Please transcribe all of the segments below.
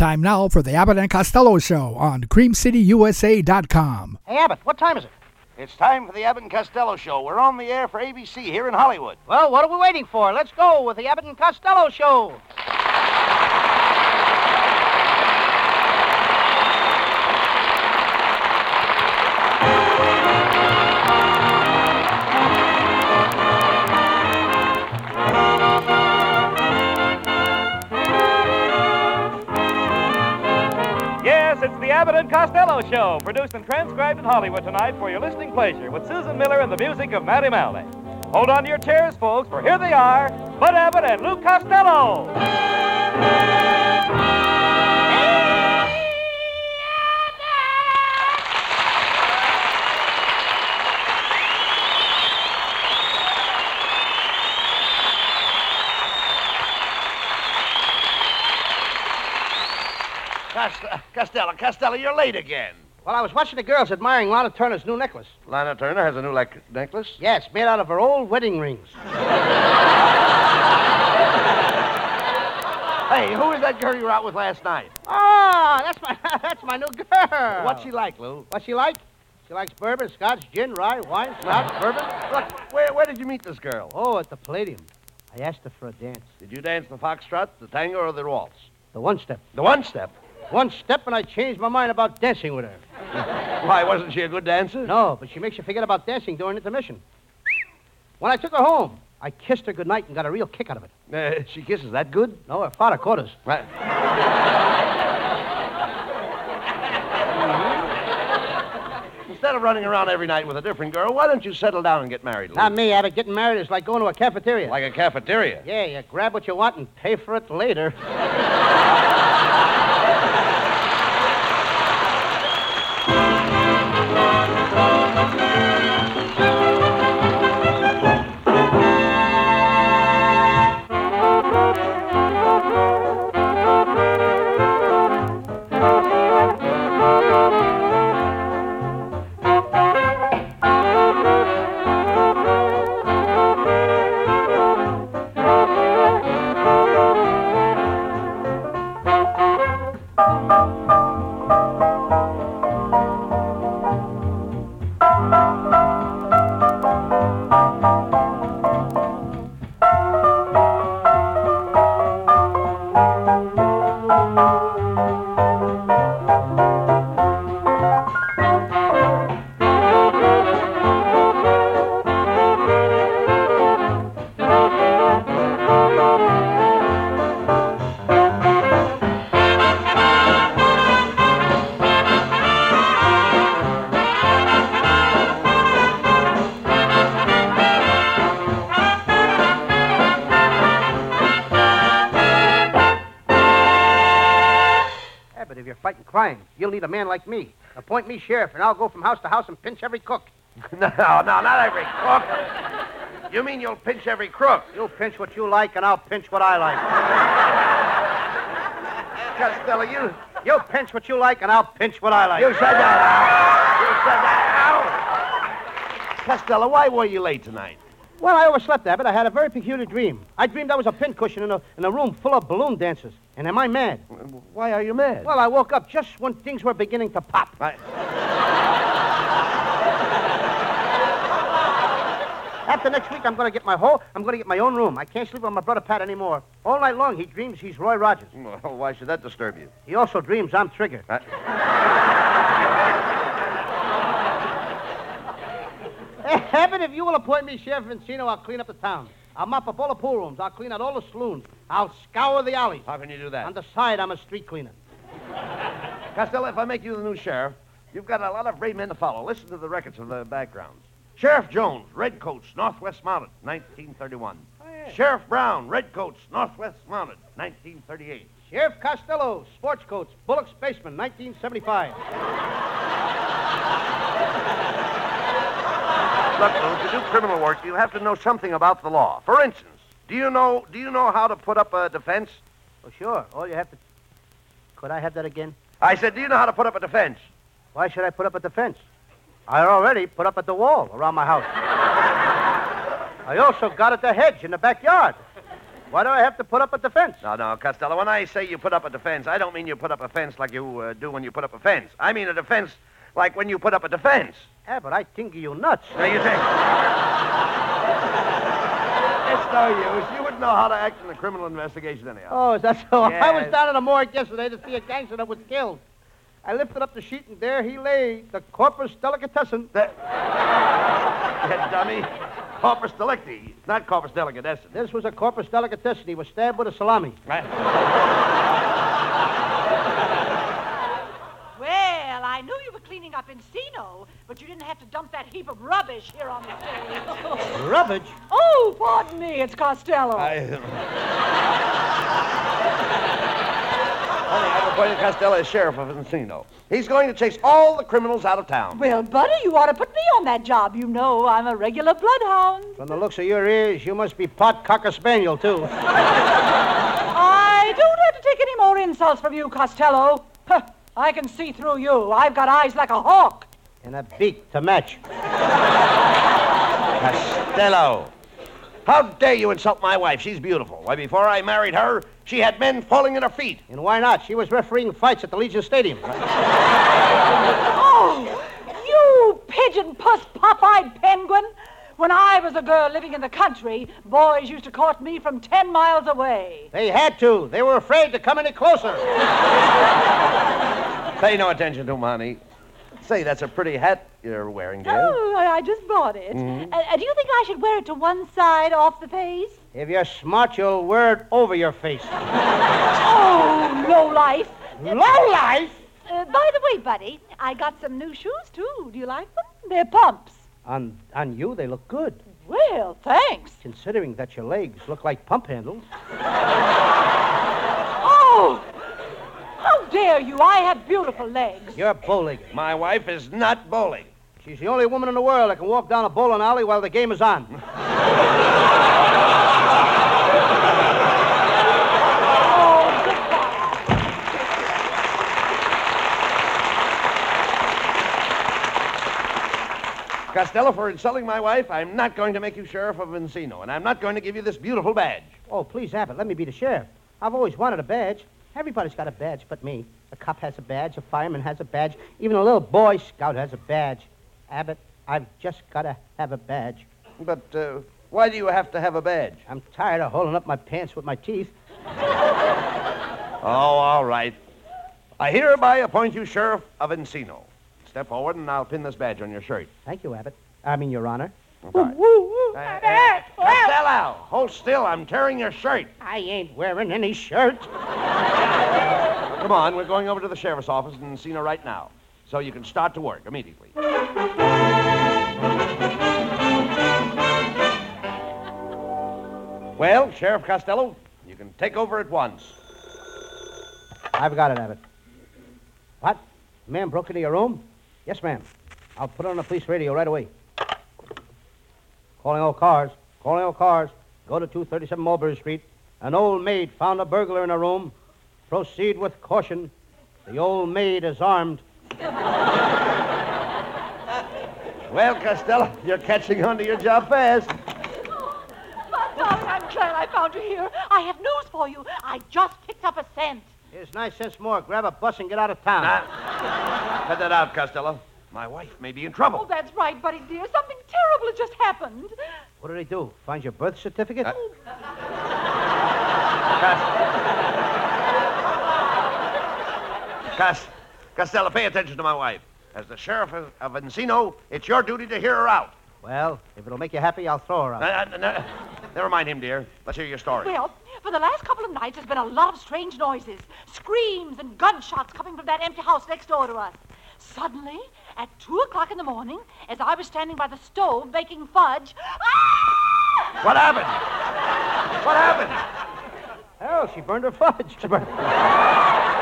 Time now for the Abbott and Costello Show on CreamCityUSA.com. Hey, Abbott, what time is it? It's time for the Abbott and Costello Show. We're on the air for ABC here in Hollywood. Well, what are we waiting for? Let's go with the Abbott and Costello Show. Abbott and Costello Show, produced and transcribed in Hollywood tonight for your listening pleasure with Susan Miller and the music of Matty Malnick. Hold on to your chairs, folks, for here they are, Bud Abbott and Lou Costello. Cost- uh, Costello, Costello, you're late again. Well, I was watching the girls admiring Lana Turner's new necklace. Lana Turner has a new necklace. Yes, made out of her old wedding rings. Hey, who was that girl you were out with last night? Oh, that's my that's my new girl. What's she like, Lou? What's she like? She likes bourbon, scotch, gin, rye, wine, scotch, bourbon. Look, where, where did you meet this girl? Oh, at the Palladium. I asked her for a dance. Did you dance the foxtrot, the tango, or the waltz? The one step. The one step. One step, and I changed my mind about dancing with her. Why, wasn't she a good dancer? No, but she makes you forget about dancing during intermission. When I took her home, I kissed her goodnight and got a real kick out of it. Uh, she kisses that good? No, her father caught us. Right. Instead of running around every night with a different girl, why don't you settle down and get married, Lou? Not me, Abbott. Getting married is like going to a cafeteria. Like a cafeteria. Yeah, you grab what you want and pay for it later. man like me. Appoint me sheriff, and I'll go from house to house and pinch every cook. No, no, not every cook. You mean you'll pinch every crook? You'll pinch what you like, and I'll pinch what I like. Costello, you, You'll pinch what you like, and I'll pinch what I like. you said that. You said that. Ow. Costello, why were you late tonight? Well, I overslept, Abbott. I had a very peculiar dream. I dreamed I was a pincushion in a, in a room full of balloon dancers. And am I mad? Why are you mad? Well, I woke up just when things were beginning to pop. I- After next week, I'm going to get my whole. I'm going to get my own room. I can't sleep with my brother Pat anymore. All night long, he dreams he's Roy Rogers. Well, why should that disturb you? He also dreams I'm Trigger. I- Abbott, if you will appoint me sheriff of Encino, I'll clean up the town. I'll mop up all the pool rooms. I'll clean out all the saloons. I'll scour the alleys. How can you do that? On the side, I'm a street cleaner. Costello, if I make you the new sheriff, you've got a lot of brave men to follow. Listen to the records of the backgrounds. Sheriff Jones, Redcoats, Northwest Mounted, 1931. Sheriff Brown, Redcoats, Northwest Mounted, 1938. Sheriff Costello, sports coats, Bullock's basement, 1975. Look, Lou, to do criminal work, you have to know something about the law. For instance, do you know do you know how to put up a defense? Oh, sure. All you have to. Could I have that again? I said, do you know how to put up a defense? Why should I put up a defense? I already put up at the wall around my house. I also got at the hedge in the backyard. Why do I have to put up a defense? No, no, Costello, when I say you put up a defense, I don't mean you put up a fence like you uh, do when you put up a fence. I mean a defense like when you put up a defense. Yeah, but I think you nuts. Now, you think... it's no use. You wouldn't know how to act in a criminal investigation anyhow. Oh, is that so? I was down in the morgue yesterday to see a gangster that was killed. I lifted up the sheet, and there he lay, the corpus delicatessen. That... you dummy. Corpus delicti, not corpus delicatessen. This was a corpus delicatessen. He was stabbed with a salami. Right. Well, I knew you were cleaning up Encino, but you didn't have to dump that heap of rubbish here on the stage. Rubbish. oh, pardon me, it's Costello. Honey, I've appointed Costello as sheriff of Encino. He's going to chase all the criminals out of town. Well, Buddy, you ought to put me on that job. You know I'm a regular bloodhound. From the looks of your ears, you must be pot cocker spaniel, too. I don't have to take any more insults from you, Costello. Huh, I can see through you. I've got eyes like a hawk. and a beak to match. Costello. How dare you insult my wife? She's beautiful. Why, before I married her, she had men falling at her feet. And why not? She was refereeing fights at the Legion Stadium. Oh, you pigeon puss pop-eyed penguin. When I was a girl living in the country, boys used to court me from ten miles away. They had to. They were afraid to come any closer. Pay no attention to him, honey. Say, that's a pretty hat you're wearing, dear. Oh, I I just bought it. Mm-hmm. Uh, uh, do you think I should wear it to one side off the face? If you're smart, you'll wear it over your face. Oh, low life. Low life? Uh, by the way, buddy, I got some new shoes too. Do you like them? They're pumps. On, on you, they look good, Well, thanks. considering that your legs look like pump handles. Oh, how dare you? I have beautiful legs. You're bow-legged. My wife is not bowling. She's the only woman in the world that can walk down a bowling alley while the game is on. Oh, goodbye. Costello, for insulting my wife, I'm not going to make you sheriff of Encino, and I'm not going to give you this beautiful badge. Oh, please, Abbott, let me be the sheriff. I've always wanted a badge. Everybody's got a badge but me. A cop has a badge, a fireman has a badge, even a little boy scout has a badge. Abbott, I've just got to have a badge. But uh, why do you have to have a badge? I'm tired of holding up my pants with my teeth. Oh, all right. I hereby appoint you sheriff of Encino. Step forward, and I'll pin this badge on your shirt. Thank you, Abbott. I mean, Your Honor. All right. Uh, uh, Costello, hold still. I'm tearing your shirt. I ain't wearing any shirt. Come on, we're going over to the sheriff's office in Encino right now. So you can start to work immediately. Well, Sheriff Costello, you can take over at once. I've got it, Abbott. What? Man broke into your room? Yes, ma'am. I'll put it on the police radio right away. Calling all cars. Calling all cars. Go to 237 Mulberry Street. An old maid found a burglar in her room. Proceed with caution. The old maid is armed. Well, Costello, you're catching on to your job fast. My darling, I'm glad I found you here. I have news for you. I just picked up a scent. Here's nine cents more. Grab a bus and get out of town. Now, cut that out, Costello. My wife may be in trouble. Oh, that's right, buddy dear. Something terrible has just happened. What did they do? Find your birth certificate? Uh, Cos- Costello, pay attention to my wife. As the sheriff of, of Encino, it's your duty to hear her out. well, if it'll make you happy, I'll throw her out. Uh, uh, no, never mind him, dear. Let's hear your story. Well, for the last couple of nights, there's been a lot of strange noises screams and gunshots coming from that empty house next door to us. Suddenly, at 2 o'clock in the morning, as I was standing by the stove baking fudge, ah! What happened? What happened? Hell, she burned her fudge. She burned...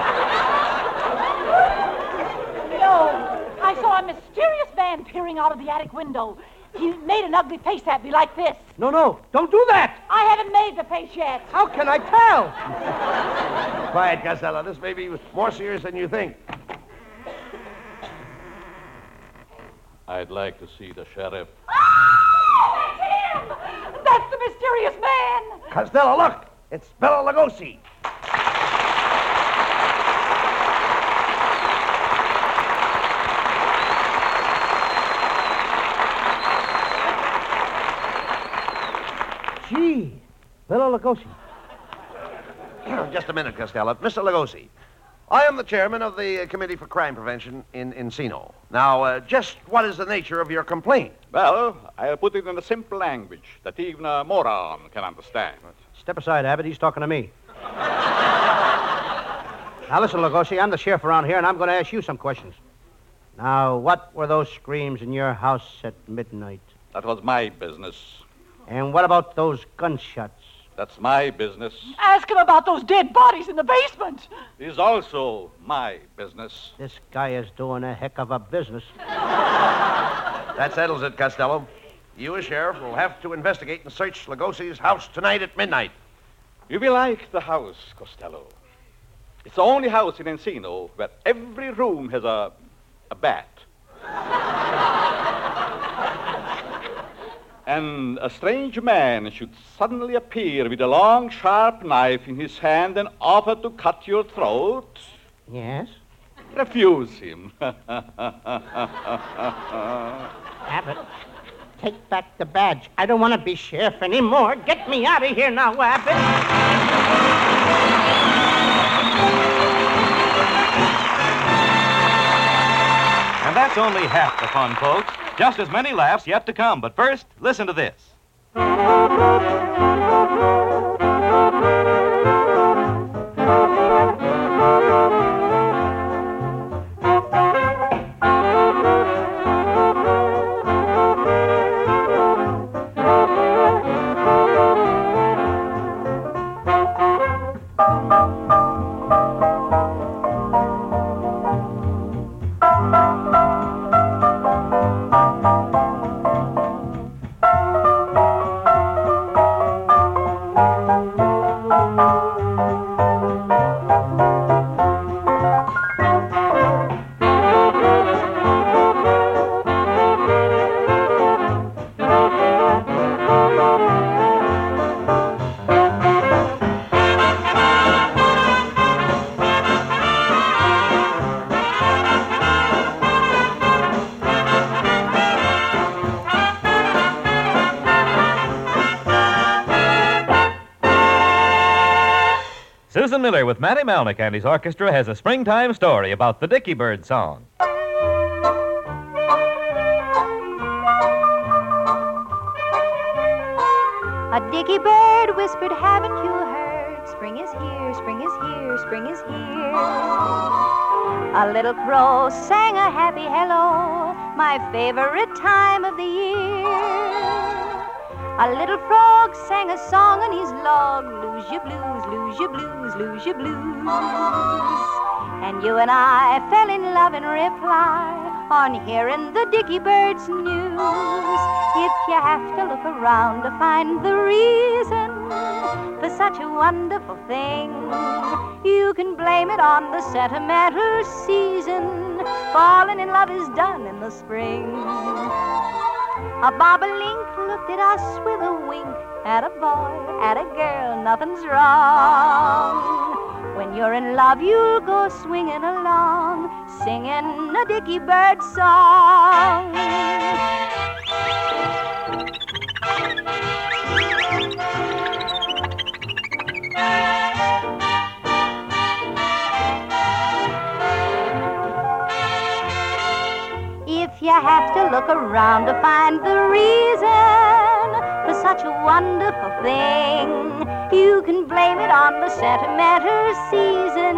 No, I saw a mysterious man peering out of the attic window. He made an ugly face at me like this. No, no, don't do that. I haven't made the face yet. How can I tell? Quiet, Costello. This may be more serious than you think. I'd like to see the sheriff. Ah, that's him! That's the mysterious man! Costello, look! It's Bela Lugosi. Gee, Bela Lugosi. Just a minute, Costello. Mr. Lugosi, I am the chairman of the Committee for Crime Prevention in Encino. Now, uh, just what is the nature of your complaint? Well, I'll put it in a simple language that even a moron can understand. Step aside, Abbott. He's talking to me. now, listen, Lugosi, I'm the sheriff around here, and I'm going to ask you some questions. Now, what were those screams in your house at midnight? That was my business. And what about those gunshots? That's my business. Ask him about those dead bodies in the basement. Is also my business. This guy is doing a heck of a business. That settles it, Costello. You, as sheriff, will have to investigate and search Lugosi's house tonight at midnight. You will like the house, Costello. It's the only house in Encino where every room has a, a bat. And a strange man should suddenly appear with a long, sharp knife in his hand and offer to cut your throat. Yes? Refuse him. Abbott, take back the badge. I don't want to be sheriff anymore. Get me out of here now, Abbott. And that's only half the fun, folks. Just as many laughs yet to come. But first, listen to this. Susan Miller with Matty Malnick and his orchestra has a springtime story about the Dicky Bird song. A dicky bird whispered, Haven't you heard? Spring is here, spring is here, spring is here. A little crow sang a happy hello, my favorite time of the year. A little frog sang a song on his log, lose your blues, lose your blues, lose your blues. And you and I fell in love in reply on hearing the dicky bird's news. If you have to look around to find the reason for such a wonderful thing, you can blame it on the sentimental season. Falling in love is done in the spring. A bobolink looked at us with a wink. At a boy, at a girl, nothing's wrong. When you're in love, you'll go swinging along, singing a dicky bird song. Have to look around to find the reason for such a wonderful thing, you can blame it on the sentimental season.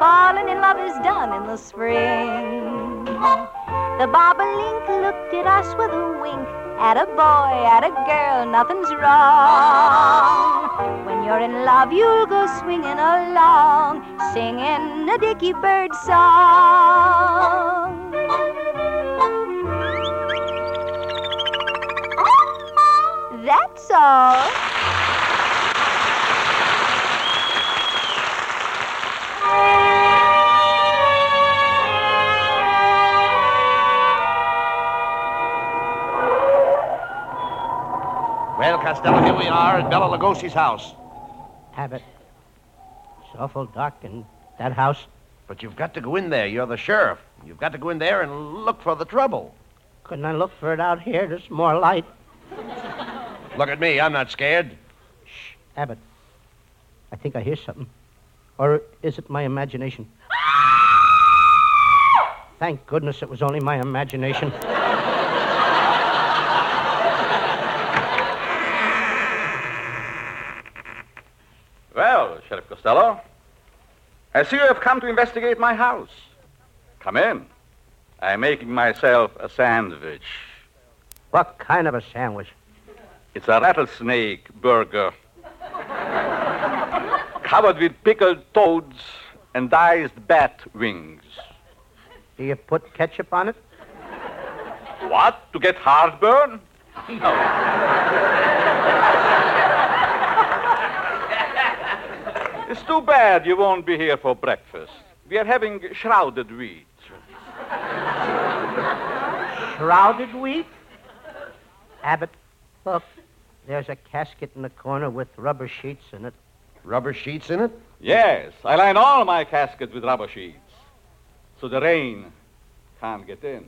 Falling in love is done in the spring. The bobolink looked at us with a wink. At a boy, at a girl, nothing's wrong. When you're in love, you'll go swinging along, singing a dicky bird song. Well, Costello, here we are at Bela Lugosi's house. Abbott. It's awful dark in that house. But you've got to go in there. You're the sheriff. You've got to go in there and look for the trouble. Couldn't I look for it out here? There's more light. Look at me. I'm not scared. Shh, Abbott. I think I hear something. Or is it my imagination? Thank goodness it was only my imagination. Well, Sheriff Costello, I see you have come to investigate my house. Come in. I'm making myself a sandwich. What kind of a sandwich? It's a rattlesnake burger. Covered with pickled toads and diced bat wings. Do you put ketchup on it? What? To get heartburn? No. it's too bad you won't be here for breakfast. We are having shrouded wheat. Shrouded wheat? Abbott, look. There's a casket in the corner with rubber sheets in it. Rubber sheets in it? Yes, I line all my caskets with rubber sheets. So the rain can't get in.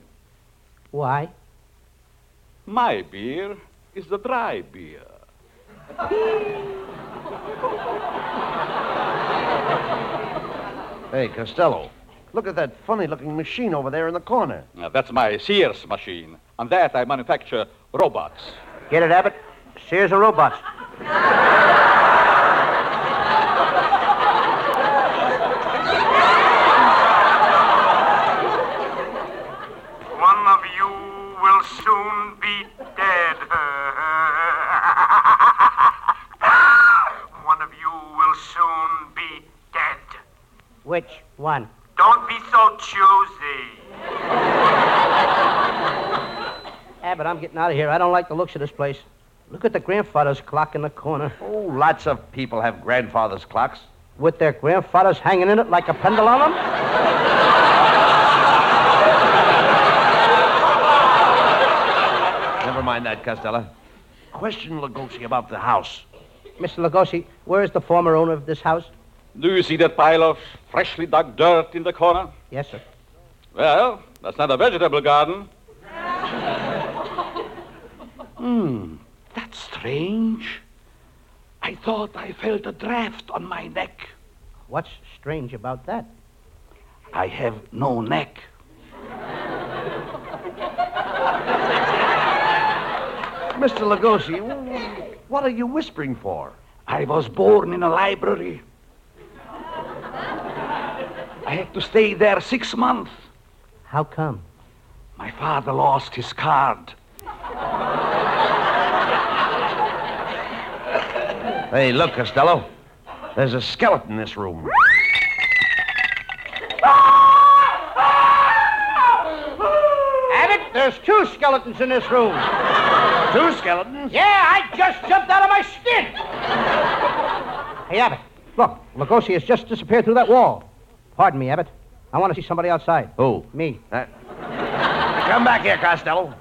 Why? My beer is the dry beer. Hey, Costello, look at that funny looking machine over there in the corner. Now, that's my Sears machine. On that, I manufacture robots. Get it, Abbott? Sears or robots? One of you will soon be dead. One of you will soon be dead. Which one? Don't be so choosy. Abbott, I'm getting out of here. I don't like the looks of this place. Look at the grandfather's clock in the corner. Oh, lots of people have grandfather's clocks. With their grandfathers hanging in it like a pendulum? Never mind that, Costello. Question Lugosi about the house. Mr. Lugosi, where is the former owner of this house? Do you see that pile of freshly dug dirt in the corner? Yes, sir. Well, that's not a vegetable garden. Hmm, that's strange. I thought I felt a draft on my neck. What's strange about that? I have no neck. Mr. Lugosi, what are you whispering for? I was born in a library. I had to stay there six months. How come? My father lost his card. Hey, look, Costello. There's a skeleton in this room. Abbott, there's two skeletons in this room. Two skeletons? Yeah, I just jumped out of my skin. hey, Abbott, look, Lugosi has just disappeared through that wall. Pardon me, Abbott. I want to see somebody outside. Who? Me. Uh, come back here, Costello.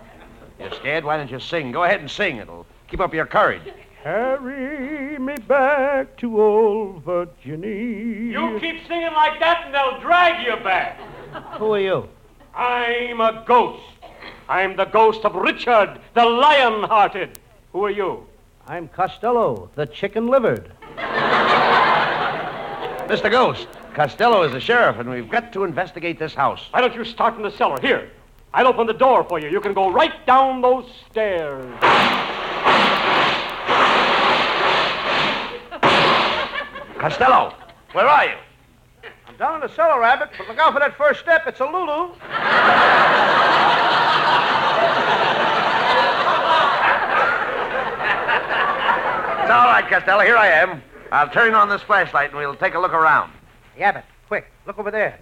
You're scared? Why don't you sing? Go ahead and sing. It'll keep up your courage. Carry me back to old Virginia. You keep singing like that and they'll drag you back. Who are you? I'm a ghost. I'm the ghost of Richard, the lion-hearted. Who are you? I'm Costello, the chicken livered. Mr. Ghost, Costello is the sheriff, and we've got to investigate this house. Why don't you start in the cellar? Here. I'll open the door for you. You can go right down those stairs. Costello, where are you? I'm down in the cellar, Abbott, but look out for that first step. It's a Lulu. It's all right, Costello. Here I am. I'll turn on this flashlight and we'll take a look around. Hey, Abbott, quick, look over there.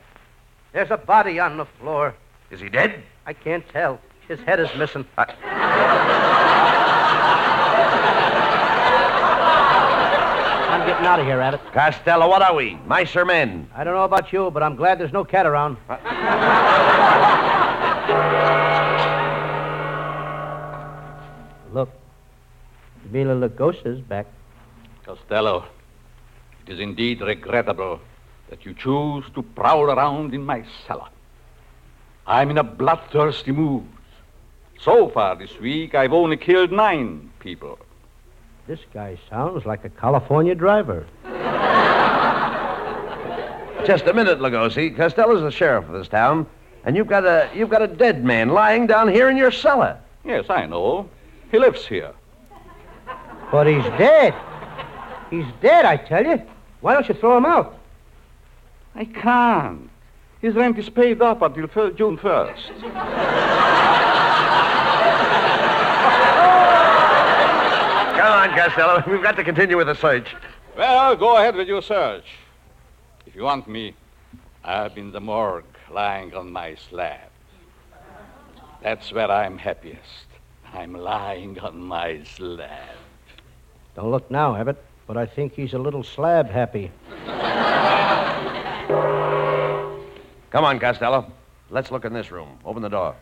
There's a body on the floor. Is he dead? I can't tell. His head is missing. I'm getting out of here, Abbott. Costello, what are we? Mice or men? I don't know about you, but I'm glad there's no cat around. Uh. Look, Mila Lugosa's back. Costello, It is indeed regrettable that you choose to prowl around in my cellar. I'm in a bloodthirsty mood. So far this week, I've only killed nine people. This guy sounds like a California driver. Just a minute, Lugosi. Costello's the sheriff of this town, and you've got a you've got a dead man lying down here in your cellar. Yes, I know. He lives here. But he's dead. He's dead, I tell you. Why don't you throw him out? I can't. His rent is paid up until fir- June 1st. Come on, Costello. We've got to continue with the search. Well, go ahead with your search. If you want me, I'm in the morgue, lying on my slab. That's where I'm happiest. I'm lying on my slab. Don't look now, Abbott, but I think he's a little slab happy. Come on, Costello. Let's look in this room. Open the door.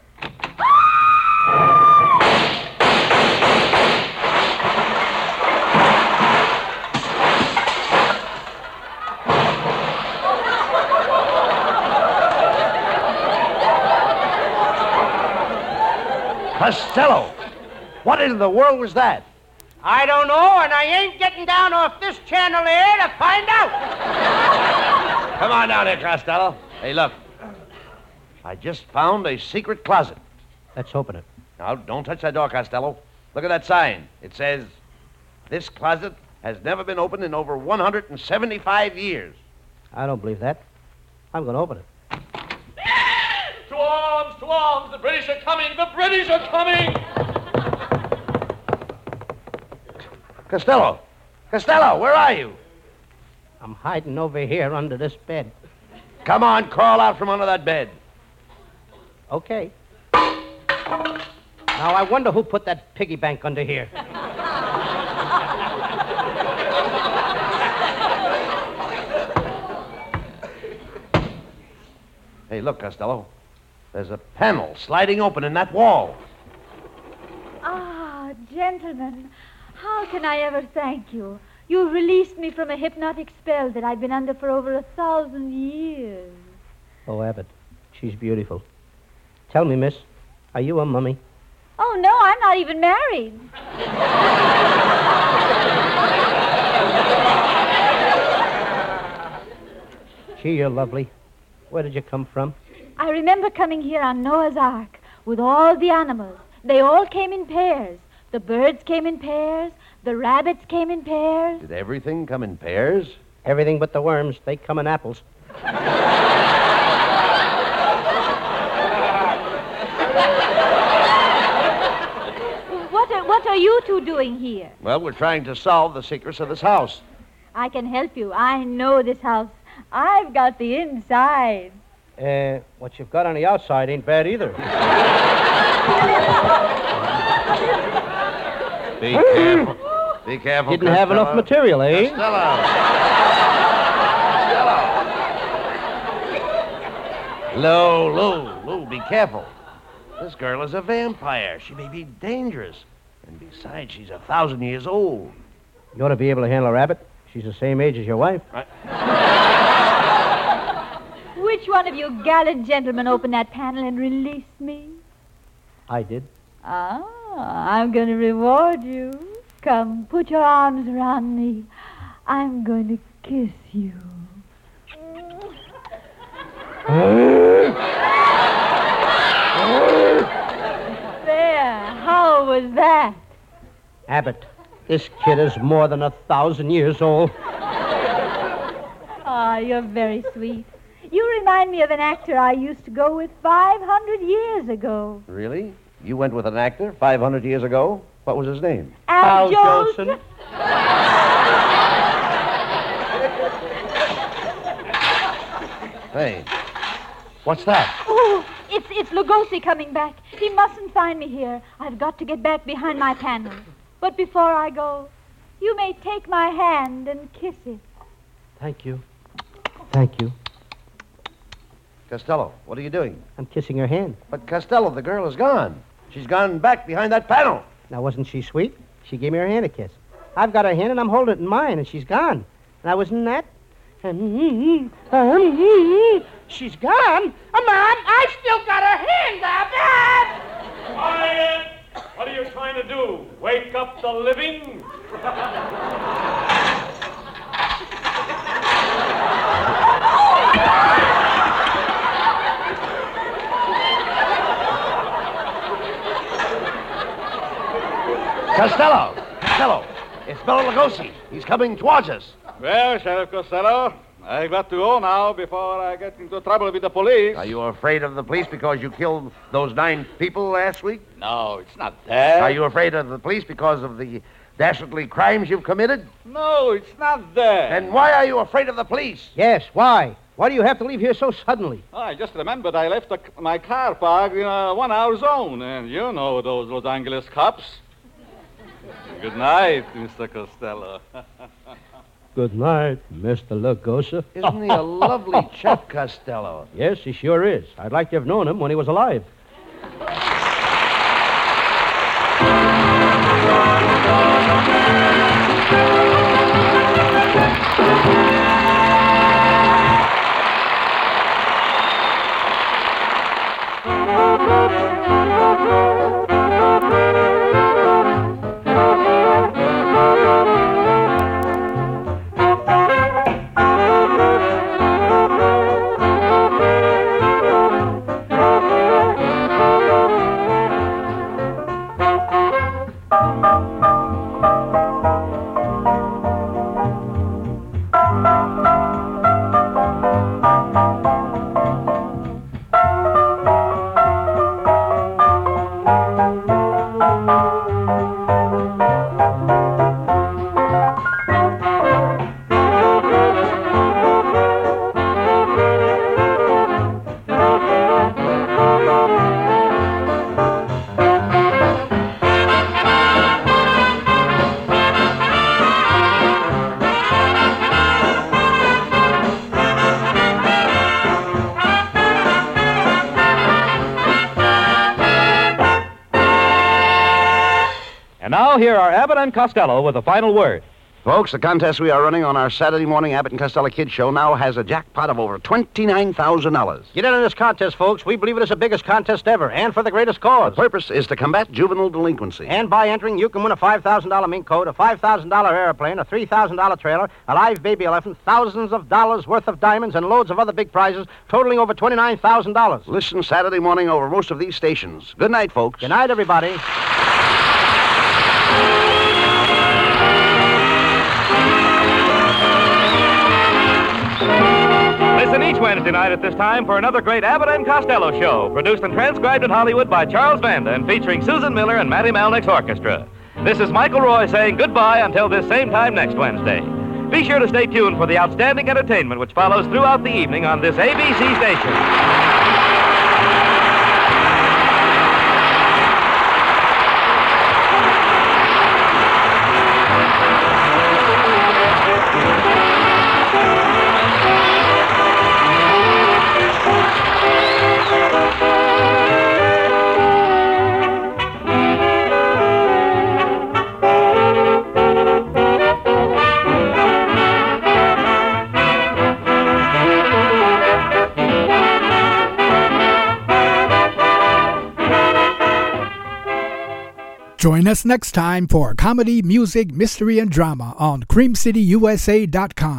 Costello! What in the world was that? I don't know, and I ain't getting down off this chandelier to find out. Come on down here, Costello. Hey, look. I just found a secret closet. Let's open it. Now, don't touch that door, Costello. Look at that sign. It says, This closet has never been opened in over 175 years. I don't believe that. I'm going to open it. To arms, to arms! The British are coming! The British are coming! Costello! Costello, where are you? I'm hiding over here under this bed. Come on, crawl out from under that bed. Okay. Now, I wonder who put that piggy bank under here. Hey, look, Costello. There's a panel sliding open in that wall. Ah, gentlemen, how can I ever thank you? You released me from a hypnotic spell that I've been under for over a thousand years. Oh, Abbott, she's beautiful. Tell me, miss, are you a mummy? Oh, no, I'm not even married. Gee, you're lovely. Where did you come from? I remember coming here on Noah's Ark with all the animals. They all came in pairs. The birds came in pairs. The rabbits came in pairs. Did everything come in pairs? Everything but the worms. They come in apples. What are, what are you two doing here? Well, we're trying to solve the secrets of this house. I can help you. I know this house. I've got the inside. Uh, what you've got on the outside ain't bad either. Be careful. Be careful. Didn't have enough material, eh? Lou, Lou, Lou, be careful. This girl is a vampire. She may be dangerous. And besides, she's a thousand years old. You ought to be able to handle a rabbit. She's the same age as your wife. Which one of you gallant gentlemen opened that panel and released me? I did. Ah, I'm going to reward you. Come, put your arms around me. I'm going to kiss you. there. How was that? Abbott, this kid is more than a thousand years old. Ah, you're very sweet. You remind me of an actor I used to go with 500 years ago. Really? You went with an actor 500 years ago? What was his name? Al, Jolson. Hey, what's that? Oh, it's, it's Lugosi coming back. He mustn't find me here. I've got to get back behind my panel. But before I go, you may take my hand and kiss it. Thank you. Thank you. Costello, what are you doing? I'm kissing her hand. But Costello, the girl is gone. She's gone back behind that panel. Now, wasn't she sweet? She gave me her hand a kiss. I've got her hand and I'm holding it in mine, and she's gone. And I was in that. And she's gone. Oh, Mom, I still got her hand up. Quiet! What are you trying to do? Wake up the living? Costello! Costello! It's Bela Lugosi. He's coming towards us. Well, Sheriff Costello, I've got to go now before I get into trouble with the police. Are you afraid of the police because you killed those nine people last week? No, it's not that. Are you afraid of the police because of the dastardly crimes you've committed? No, it's not that. And why are you afraid of the police? Yes, why? Why do you have to leave here so suddenly? Oh, I just remembered I left the, my car parked in a one-hour zone, and you know those Los Angeles cops. Good night, Mr. Costello. Good night, Mr. Lugosa. Isn't he a lovely chap, Costello? Yes, he sure is. I'd like to have known him when he was alive. Now here are Abbott and Costello with the final word. Folks, the contest we are running on our Saturday morning Abbott and Costello Kids Show now has a jackpot of over $29,000. Get in on this contest, folks. We believe it is the biggest contest ever, and for the greatest cause. The purpose is to combat juvenile delinquency. And by entering, you can win a $5,000 mink coat, a $5,000 airplane, a $3,000 trailer, a live baby elephant, thousands of dollars worth of diamonds, and loads of other big prizes, totaling over $29,000. Listen Saturday morning over most of these stations. Good night, folks. Good night, everybody. Wednesday night at this time for another great Abbott and Costello show, produced and transcribed in Hollywood by Charles Vanda and featuring Susan Miller and Matty Malnick's orchestra. This is Michael Roy saying goodbye until this same time next Wednesday. Be sure to stay tuned for the outstanding entertainment which follows throughout the evening on this ABC station. Join us next time for comedy, music, mystery, and drama on CreamCityUSA.com.